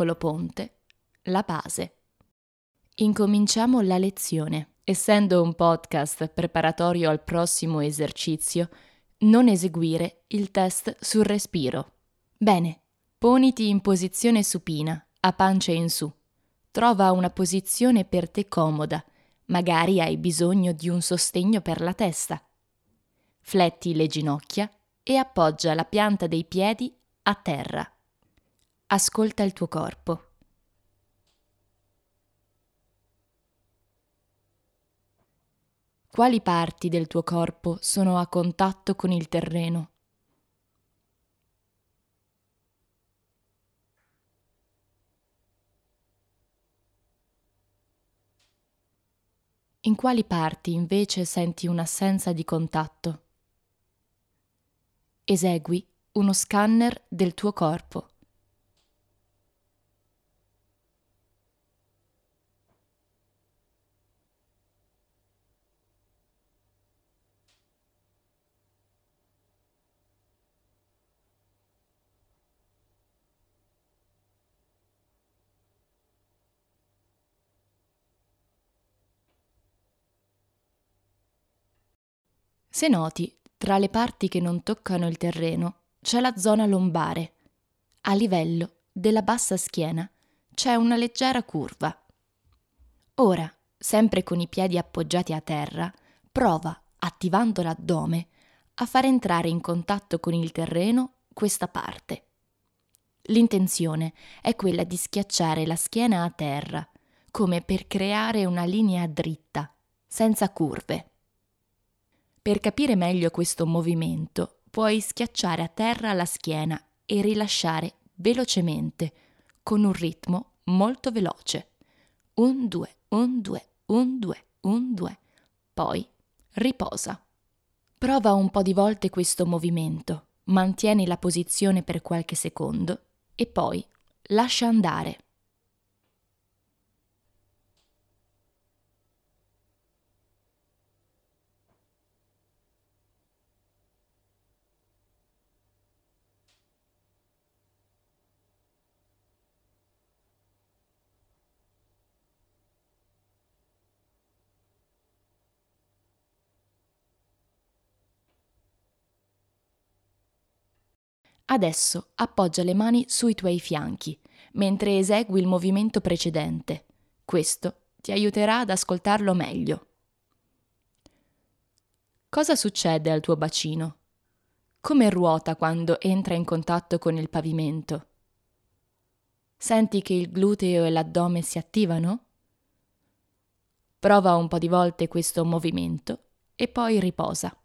Piccolo ponte, la base. Incominciamo la lezione. Essendo un podcast preparatorio al prossimo esercizio, non eseguire il test sul respiro. Bene, poniti in posizione supina, a pancia in su. Trova una posizione per te comoda, magari hai bisogno di un sostegno per la testa. Fletti le ginocchia e appoggia la pianta dei piedi a terra. Ascolta il tuo corpo. Quali parti del tuo corpo sono a contatto con il terreno? In quali parti invece senti un'assenza di contatto? Esegui uno scanner del tuo corpo. Se noti, tra le parti che non toccano il terreno c'è la zona lombare. A livello della bassa schiena c'è una leggera curva. Ora, sempre con i piedi appoggiati a terra, prova, attivando l'addome, a far entrare in contatto con il terreno questa parte. L'intenzione è quella di schiacciare la schiena a terra, come per creare una linea dritta, senza curve. Per capire meglio questo movimento, puoi schiacciare a terra la schiena e rilasciare velocemente, con un ritmo molto veloce. Un, due, un, due, un, due, un, due. Poi riposa. Prova un po' di volte questo movimento, mantieni la posizione per qualche secondo e poi lascia andare. Adesso appoggia le mani sui tuoi fianchi, mentre esegui il movimento precedente. Questo ti aiuterà ad ascoltarlo meglio. Cosa succede al tuo bacino? Come ruota quando entra in contatto con il pavimento? Senti che il gluteo e l'addome si attivano? Prova un po' di volte questo movimento e poi riposa.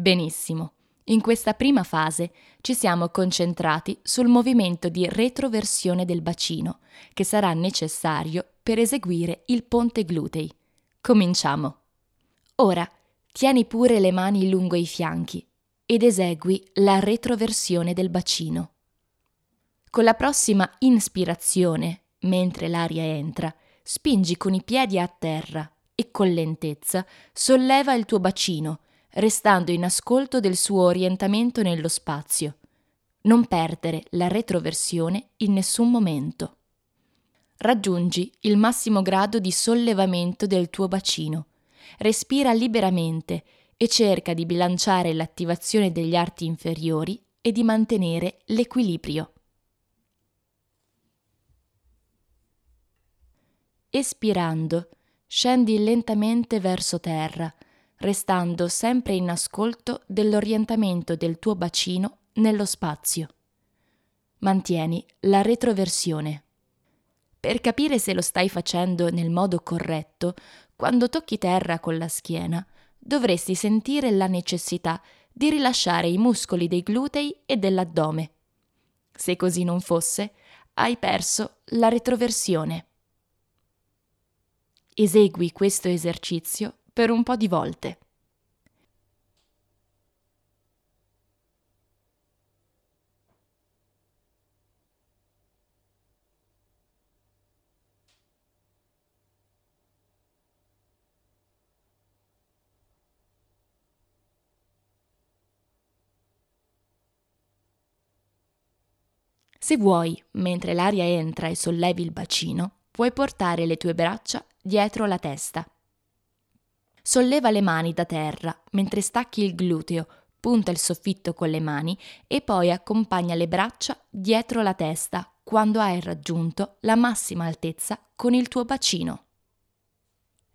Benissimo. In questa prima fase ci siamo concentrati sul movimento di retroversione del bacino, che sarà necessario per eseguire il ponte glutei. Cominciamo. Ora, tieni pure le mani lungo i fianchi ed esegui la retroversione del bacino. Con la prossima inspirazione, mentre l'aria entra, spingi con i piedi a terra e con lentezza solleva il tuo bacino restando in ascolto del suo orientamento nello spazio. Non perdere la retroversione in nessun momento. Raggiungi il massimo grado di sollevamento del tuo bacino. Respira liberamente e cerca di bilanciare l'attivazione degli arti inferiori e di mantenere l'equilibrio. espirando, scendi lentamente verso terra, restando sempre in ascolto dell'orientamento del tuo bacino nello spazio. Mantieni la retroversione. Per capire se lo stai facendo nel modo corretto, quando tocchi terra con la schiena, dovresti sentire la necessità di rilasciare i muscoli dei glutei e dell'addome. Se così non fosse, hai perso la retroversione. Esegui questo esercizio per un po' di volte. Se vuoi, mentre l'aria entra e sollevi il bacino, puoi portare le tue braccia dietro la testa. Solleva le mani da terra mentre stacchi il gluteo, punta il soffitto con le mani e poi accompagna le braccia dietro la testa quando hai raggiunto la massima altezza con il tuo bacino.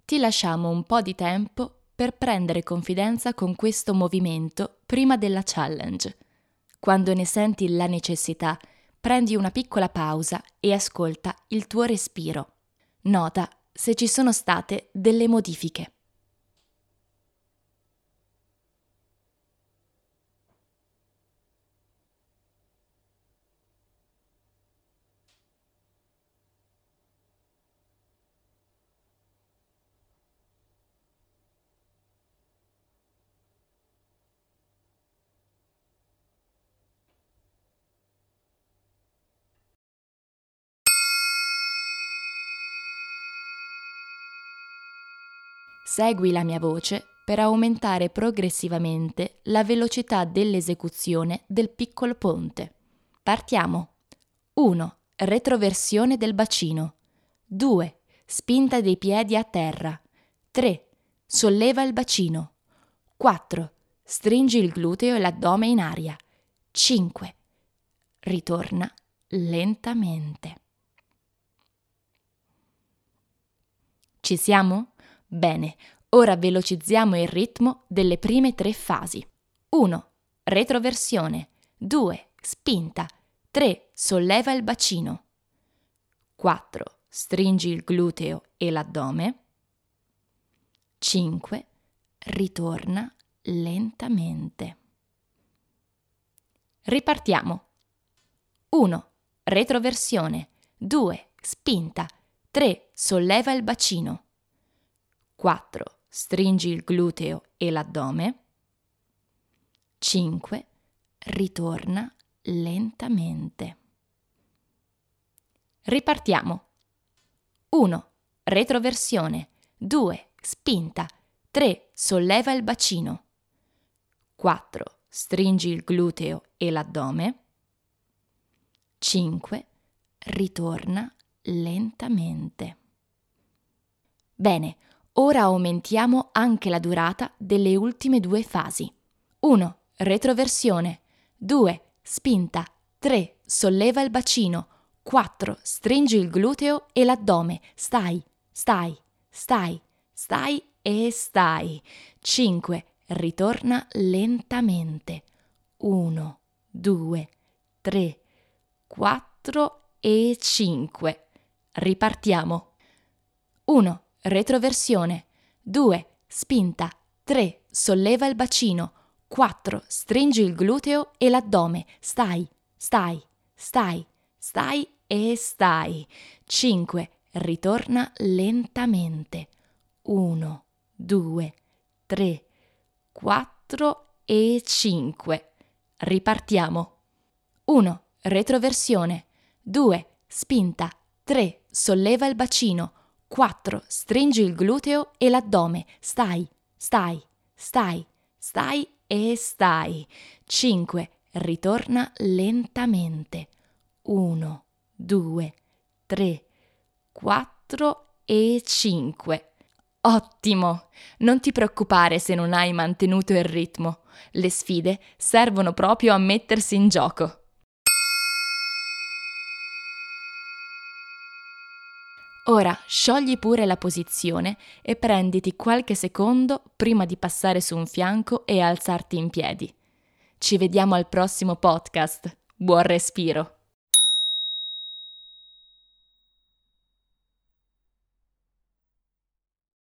Ti lasciamo un po' di tempo per prendere confidenza con questo movimento prima della challenge. Quando ne senti la necessità, prendi una piccola pausa e ascolta il tuo respiro. Nota se ci sono state delle modifiche. Segui la mia voce per aumentare progressivamente la velocità dell'esecuzione del piccolo ponte. Partiamo. 1. Retroversione del bacino. 2. Spinta dei piedi a terra. 3. Solleva il bacino. 4. Stringi il gluteo e l'addome in aria. 5. Ritorna lentamente. Ci siamo? Bene, ora velocizziamo il ritmo delle prime tre fasi. 1. Retroversione. 2. Spinta. 3. Solleva il bacino. 4. Stringi il gluteo e l'addome. 5. Ritorna lentamente. Ripartiamo. 1. Retroversione. 2. Spinta. 3. Solleva il bacino. 4. Stringi il gluteo e l'addome. 5. Ritorna lentamente. Ripartiamo. 1. Retroversione. 2. Spinta. 3. Solleva il bacino. 4. Stringi il gluteo e l'addome. 5. Ritorna lentamente. Bene, Ora aumentiamo anche la durata delle ultime due fasi. 1. Retroversione. 2. Spinta. 3. Solleva il bacino. 4. Stringi il gluteo e l'addome. Stai, stai, stai, stai e stai. 5. Ritorna lentamente. 1, 2, 3, 4 e 5. Ripartiamo. 1 retroversione. 2. Spinta. 3. Solleva il bacino. 4. Stringi il gluteo e l'addome. Stai, stai, stai, stai e stai. 5. Ritorna lentamente. 1, 2, 3, 4 e 5. Ripartiamo. 1. Retroversione. 2. Spinta. 3. Solleva il bacino. 4. Stringi il gluteo e l'addome. Stai, stai, stai, stai e stai. 5. Ritorna lentamente. 1, 2, 3, 4 e 5. Ottimo! Non ti preoccupare se non hai mantenuto il ritmo. Le sfide servono proprio a mettersi in gioco. Ora sciogli pure la posizione e prenditi qualche secondo prima di passare su un fianco e alzarti in piedi. Ci vediamo al prossimo podcast. Buon respiro!